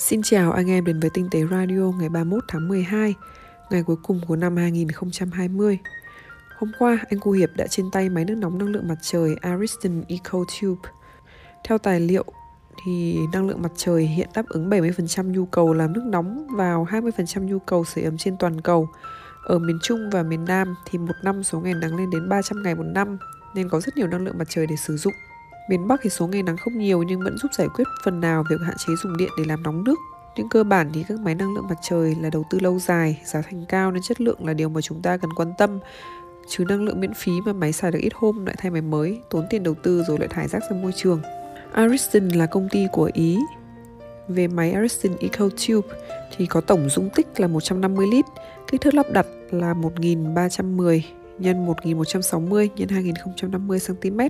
Xin chào anh em đến với Tinh tế Radio ngày 31 tháng 12, ngày cuối cùng của năm 2020. Hôm qua, anh Cu Hiệp đã trên tay máy nước nóng năng lượng mặt trời Ariston EcoTube. Theo tài liệu, thì năng lượng mặt trời hiện đáp ứng 70% nhu cầu làm nước nóng vào 20% nhu cầu sưởi ấm trên toàn cầu. Ở miền Trung và miền Nam thì một năm số ngày nắng lên đến 300 ngày một năm, nên có rất nhiều năng lượng mặt trời để sử dụng. Miền Bắc thì số ngày nắng không nhiều nhưng vẫn giúp giải quyết phần nào việc hạn chế dùng điện để làm nóng nước. Nhưng cơ bản thì các máy năng lượng mặt trời là đầu tư lâu dài, giá thành cao nên chất lượng là điều mà chúng ta cần quan tâm. Chứ năng lượng miễn phí mà máy xài được ít hôm lại thay máy mới, tốn tiền đầu tư rồi lại thải rác ra môi trường. Ariston là công ty của Ý. Về máy Ariston EcoTube thì có tổng dung tích là 150 lít, kích thước lắp đặt là 1310 x 1160 x 2050 cm.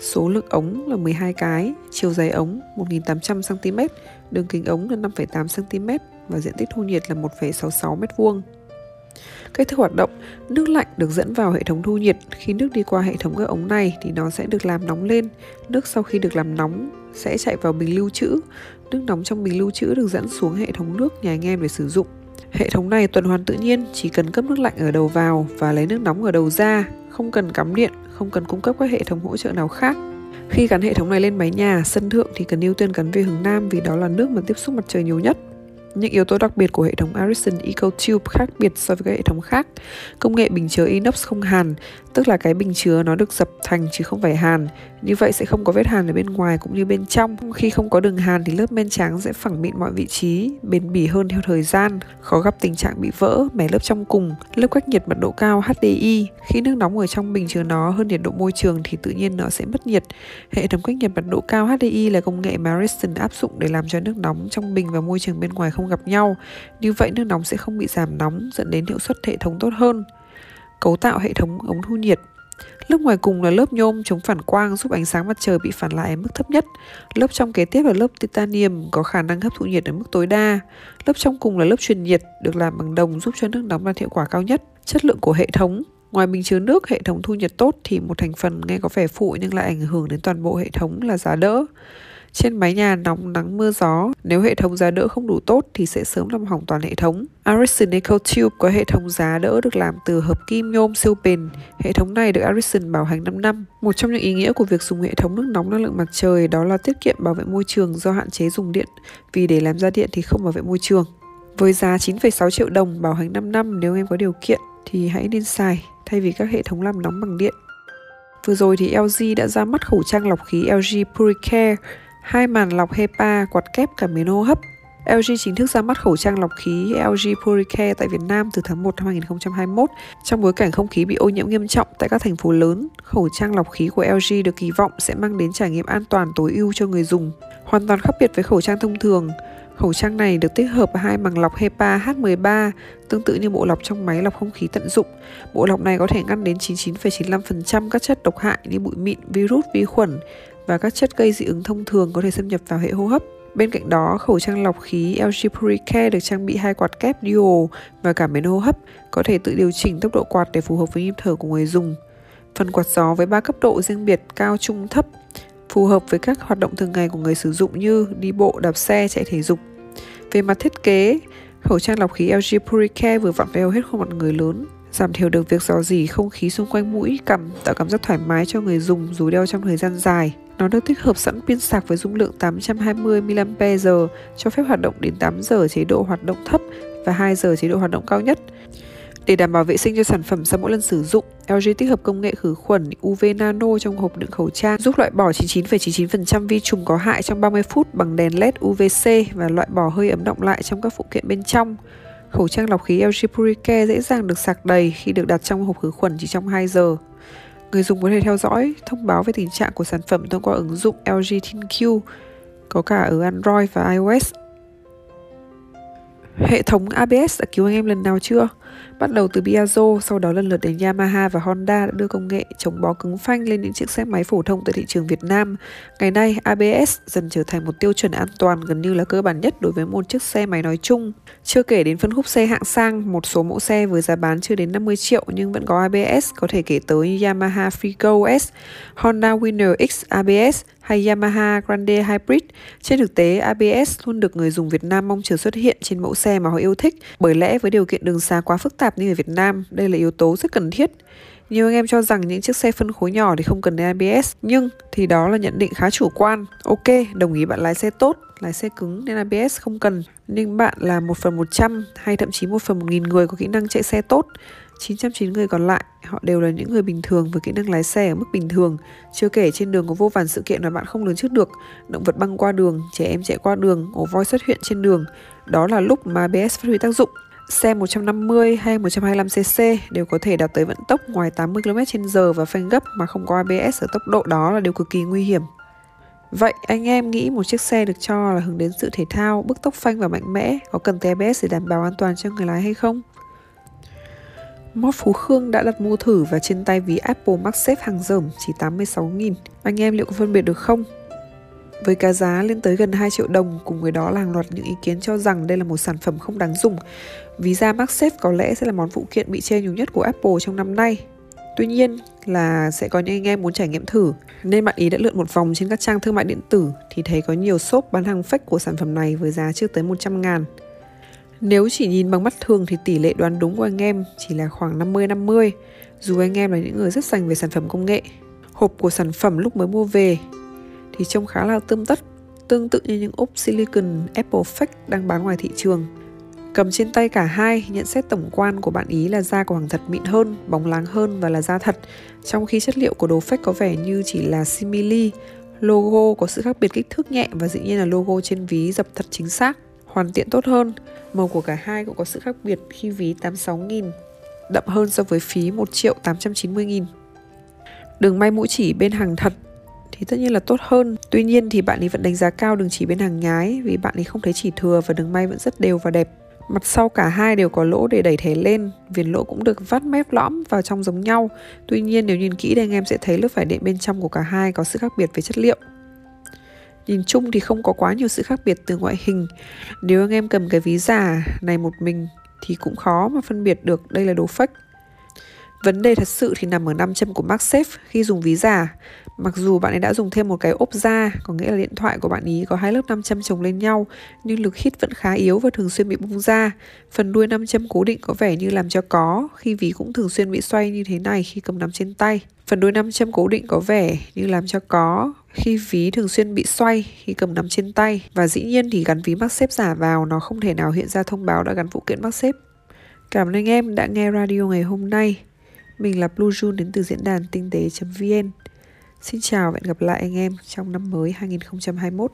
Số lượng ống là 12 cái, chiều dài ống 1800 cm, đường kính ống là 5,8 cm và diện tích thu nhiệt là 1,66 m2. Cách thức hoạt động, nước lạnh được dẫn vào hệ thống thu nhiệt. Khi nước đi qua hệ thống các ống này thì nó sẽ được làm nóng lên. Nước sau khi được làm nóng sẽ chạy vào bình lưu trữ. Nước nóng trong bình lưu trữ được dẫn xuống hệ thống nước nhà anh em để sử dụng. Hệ thống này tuần hoàn tự nhiên, chỉ cần cấp nước lạnh ở đầu vào và lấy nước nóng ở đầu ra, không cần cắm điện, không cần cung cấp các hệ thống hỗ trợ nào khác. Khi gắn hệ thống này lên mái nhà, sân thượng thì cần ưu tiên gắn về hướng Nam vì đó là nước mà tiếp xúc mặt trời nhiều nhất. Những yếu tố đặc biệt của hệ thống Ariston EcoTube khác biệt so với các hệ thống khác. Công nghệ bình chứa inox không hàn, tức là cái bình chứa nó được dập thành chứ không phải hàn. Như vậy sẽ không có vết hàn ở bên ngoài cũng như bên trong. Khi không có đường hàn thì lớp men trắng sẽ phẳng mịn mọi vị trí, bền bỉ hơn theo thời gian, khó gặp tình trạng bị vỡ, mẻ lớp trong cùng. Lớp cách nhiệt mật độ cao HDI, khi nước nóng ở trong bình chứa nó hơn nhiệt độ môi trường thì tự nhiên nó sẽ mất nhiệt. Hệ thống cách nhiệt mật độ cao HDI là công nghệ mà áp dụng để làm cho nước nóng trong bình và môi trường bên ngoài không gặp nhau. Như vậy nước nóng sẽ không bị giảm nóng dẫn đến hiệu suất hệ thống tốt hơn. Cấu tạo hệ thống ống thu nhiệt Lớp ngoài cùng là lớp nhôm chống phản quang giúp ánh sáng mặt trời bị phản lại ở mức thấp nhất. Lớp trong kế tiếp là lớp titanium có khả năng hấp thụ nhiệt ở mức tối đa. Lớp trong cùng là lớp truyền nhiệt được làm bằng đồng giúp cho nước nóng đạt hiệu quả cao nhất. Chất lượng của hệ thống Ngoài bình chứa nước, hệ thống thu nhiệt tốt thì một thành phần nghe có vẻ phụ nhưng lại ảnh hưởng đến toàn bộ hệ thống là giá đỡ. Trên mái nhà nóng nắng mưa gió, nếu hệ thống giá đỡ không đủ tốt thì sẽ sớm làm hỏng toàn hệ thống. Ariston EcoTube có hệ thống giá đỡ được làm từ hợp kim nhôm siêu bền. Hệ thống này được Ariston bảo hành 5 năm. Một trong những ý nghĩa của việc dùng hệ thống nước nóng năng lượng mặt trời đó là tiết kiệm bảo vệ môi trường do hạn chế dùng điện, vì để làm ra điện thì không bảo vệ môi trường. Với giá 9,6 triệu đồng bảo hành 5 năm nếu em có điều kiện thì hãy nên xài thay vì các hệ thống làm nóng bằng điện. Vừa rồi thì LG đã ra mắt khẩu trang lọc khí LG Puricare hai màn lọc HEPA, quạt kép cảm biến hô hấp. LG chính thức ra mắt khẩu trang lọc khí LG Puricare tại Việt Nam từ tháng 1 năm 2021. Trong bối cảnh không khí bị ô nhiễm nghiêm trọng tại các thành phố lớn, khẩu trang lọc khí của LG được kỳ vọng sẽ mang đến trải nghiệm an toàn tối ưu cho người dùng. Hoàn toàn khác biệt với khẩu trang thông thường, Khẩu trang này được tích hợp hai màng lọc HEPA H13 tương tự như bộ lọc trong máy lọc không khí tận dụng. Bộ lọc này có thể ngăn đến 99,95% các chất độc hại như bụi mịn, virus, vi khuẩn và các chất gây dị ứng thông thường có thể xâm nhập vào hệ hô hấp. Bên cạnh đó, khẩu trang lọc khí LG Puricare được trang bị hai quạt kép dual và cảm biến hô hấp, có thể tự điều chỉnh tốc độ quạt để phù hợp với nhịp thở của người dùng. Phần quạt gió với ba cấp độ riêng biệt cao, trung, thấp phù hợp với các hoạt động thường ngày của người sử dụng như đi bộ, đạp xe, chạy thể dục. Về mặt thiết kế, khẩu trang lọc khí LG Puricare vừa vặn với hầu hết khuôn mặt người lớn, giảm thiểu được việc dò dỉ không khí xung quanh mũi, cằm, tạo cảm giác thoải mái cho người dùng dù đeo trong thời gian dài. Nó được tích hợp sẵn pin sạc với dung lượng 820 mAh, cho phép hoạt động đến 8 giờ chế độ hoạt động thấp và 2 giờ chế độ hoạt động cao nhất. Để đảm bảo vệ sinh cho sản phẩm sau mỗi lần sử dụng, LG tích hợp công nghệ khử khuẩn UV Nano trong hộp đựng khẩu trang, giúp loại bỏ 99,99% vi trùng có hại trong 30 phút bằng đèn LED UVC và loại bỏ hơi ấm động lại trong các phụ kiện bên trong. Khẩu trang lọc khí LG Puricare dễ dàng được sạc đầy khi được đặt trong hộp khử khuẩn chỉ trong 2 giờ. Người dùng có thể theo dõi, thông báo về tình trạng của sản phẩm thông qua ứng dụng LG ThinQ, có cả ở Android và iOS. Hệ thống ABS đã cứu anh em lần nào chưa? Bắt đầu từ Piaggio, sau đó lần lượt đến Yamaha và Honda đã đưa công nghệ chống bó cứng phanh lên những chiếc xe máy phổ thông tại thị trường Việt Nam. Ngày nay, ABS dần trở thành một tiêu chuẩn an toàn gần như là cơ bản nhất đối với một chiếc xe máy nói chung. Chưa kể đến phân khúc xe hạng sang, một số mẫu xe với giá bán chưa đến 50 triệu nhưng vẫn có ABS, có thể kể tới Yamaha Freego S, Honda Winner X ABS, hay Yamaha Grande Hybrid. Trên thực tế, ABS luôn được người dùng Việt Nam mong chờ xuất hiện trên mẫu xe mà họ yêu thích, bởi lẽ với điều kiện đường xa quá phức tạp như ở Việt Nam, đây là yếu tố rất cần thiết. Nhiều anh em cho rằng những chiếc xe phân khối nhỏ thì không cần đến ABS, nhưng thì đó là nhận định khá chủ quan. Ok, đồng ý bạn lái xe tốt, lái xe cứng nên ABS không cần. Nhưng bạn là 1 phần 100 hay thậm chí 1 phần 1000 người có kỹ năng chạy xe tốt 909 người còn lại, họ đều là những người bình thường với kỹ năng lái xe ở mức bình thường. Chưa kể trên đường có vô vàn sự kiện mà bạn không lường trước được, động vật băng qua đường, trẻ em chạy qua đường, ổ voi xuất hiện trên đường. Đó là lúc mà ABS phát huy tác dụng. Xe 150 hay 125cc đều có thể đạt tới vận tốc ngoài 80 km/h và phanh gấp mà không có ABS ở tốc độ đó là điều cực kỳ nguy hiểm. Vậy anh em nghĩ một chiếc xe được cho là hướng đến sự thể thao, bức tốc phanh và mạnh mẽ có cần tới ABS để đảm bảo an toàn cho người lái hay không? Mót Phú Khương đã đặt mua thử và trên tay ví Apple MagSafe hàng rởm chỉ 86.000. Anh em liệu có phân biệt được không? Với cá giá lên tới gần 2 triệu đồng, cùng với đó là hàng loạt những ý kiến cho rằng đây là một sản phẩm không đáng dùng. Ví da MagSafe có lẽ sẽ là món phụ kiện bị chê nhiều nhất của Apple trong năm nay. Tuy nhiên là sẽ có những anh em muốn trải nghiệm thử Nên bạn ý đã lượn một vòng trên các trang thương mại điện tử Thì thấy có nhiều shop bán hàng fake của sản phẩm này với giá chưa tới 100 ngàn nếu chỉ nhìn bằng mắt thường thì tỷ lệ đoán đúng của anh em chỉ là khoảng 50-50, dù anh em là những người rất sành về sản phẩm công nghệ. Hộp của sản phẩm lúc mới mua về thì trông khá là tươm tất, tương tự như những ốp silicon Apple Fake đang bán ngoài thị trường. Cầm trên tay cả hai, nhận xét tổng quan của bạn ý là da của hàng thật mịn hơn, bóng láng hơn và là da thật, trong khi chất liệu của đồ fake có vẻ như chỉ là simili. Logo có sự khác biệt kích thước nhẹ và dĩ nhiên là logo trên ví dập thật chính xác hoàn tiện tốt hơn. Màu của cả hai cũng có sự khác biệt khi ví 86.000 đậm hơn so với phí 1 triệu 890.000. Đường may mũi chỉ bên hàng thật thì tất nhiên là tốt hơn. Tuy nhiên thì bạn ấy vẫn đánh giá cao đường chỉ bên hàng nhái vì bạn ấy không thấy chỉ thừa và đường may vẫn rất đều và đẹp. Mặt sau cả hai đều có lỗ để đẩy thẻ lên, viền lỗ cũng được vắt mép lõm vào trong giống nhau. Tuy nhiên nếu nhìn kỹ thì anh em sẽ thấy lớp vải đệm bên trong của cả hai có sự khác biệt về chất liệu. Nhìn chung thì không có quá nhiều sự khác biệt từ ngoại hình Nếu anh em cầm cái ví giả này một mình Thì cũng khó mà phân biệt được đây là đồ fake Vấn đề thật sự thì nằm ở nam châm của MagSafe khi dùng ví giả. Mặc dù bạn ấy đã dùng thêm một cái ốp da, có nghĩa là điện thoại của bạn ý có hai lớp nam châm chồng lên nhau, nhưng lực hít vẫn khá yếu và thường xuyên bị bung ra. Phần đuôi nam châm cố định có vẻ như làm cho có, khi ví cũng thường xuyên bị xoay như thế này khi cầm nắm trên tay. Phần đuôi nam châm cố định có vẻ như làm cho có, khi ví thường xuyên bị xoay, khi cầm nắm trên tay, và dĩ nhiên thì gắn ví mắc xếp giả vào, nó không thể nào hiện ra thông báo đã gắn phụ kiện mắc xếp. Cảm ơn anh em đã nghe radio ngày hôm nay. Mình là Blue June đến từ diễn đàn tinh tế.vn. Xin chào và hẹn gặp lại anh em trong năm mới 2021.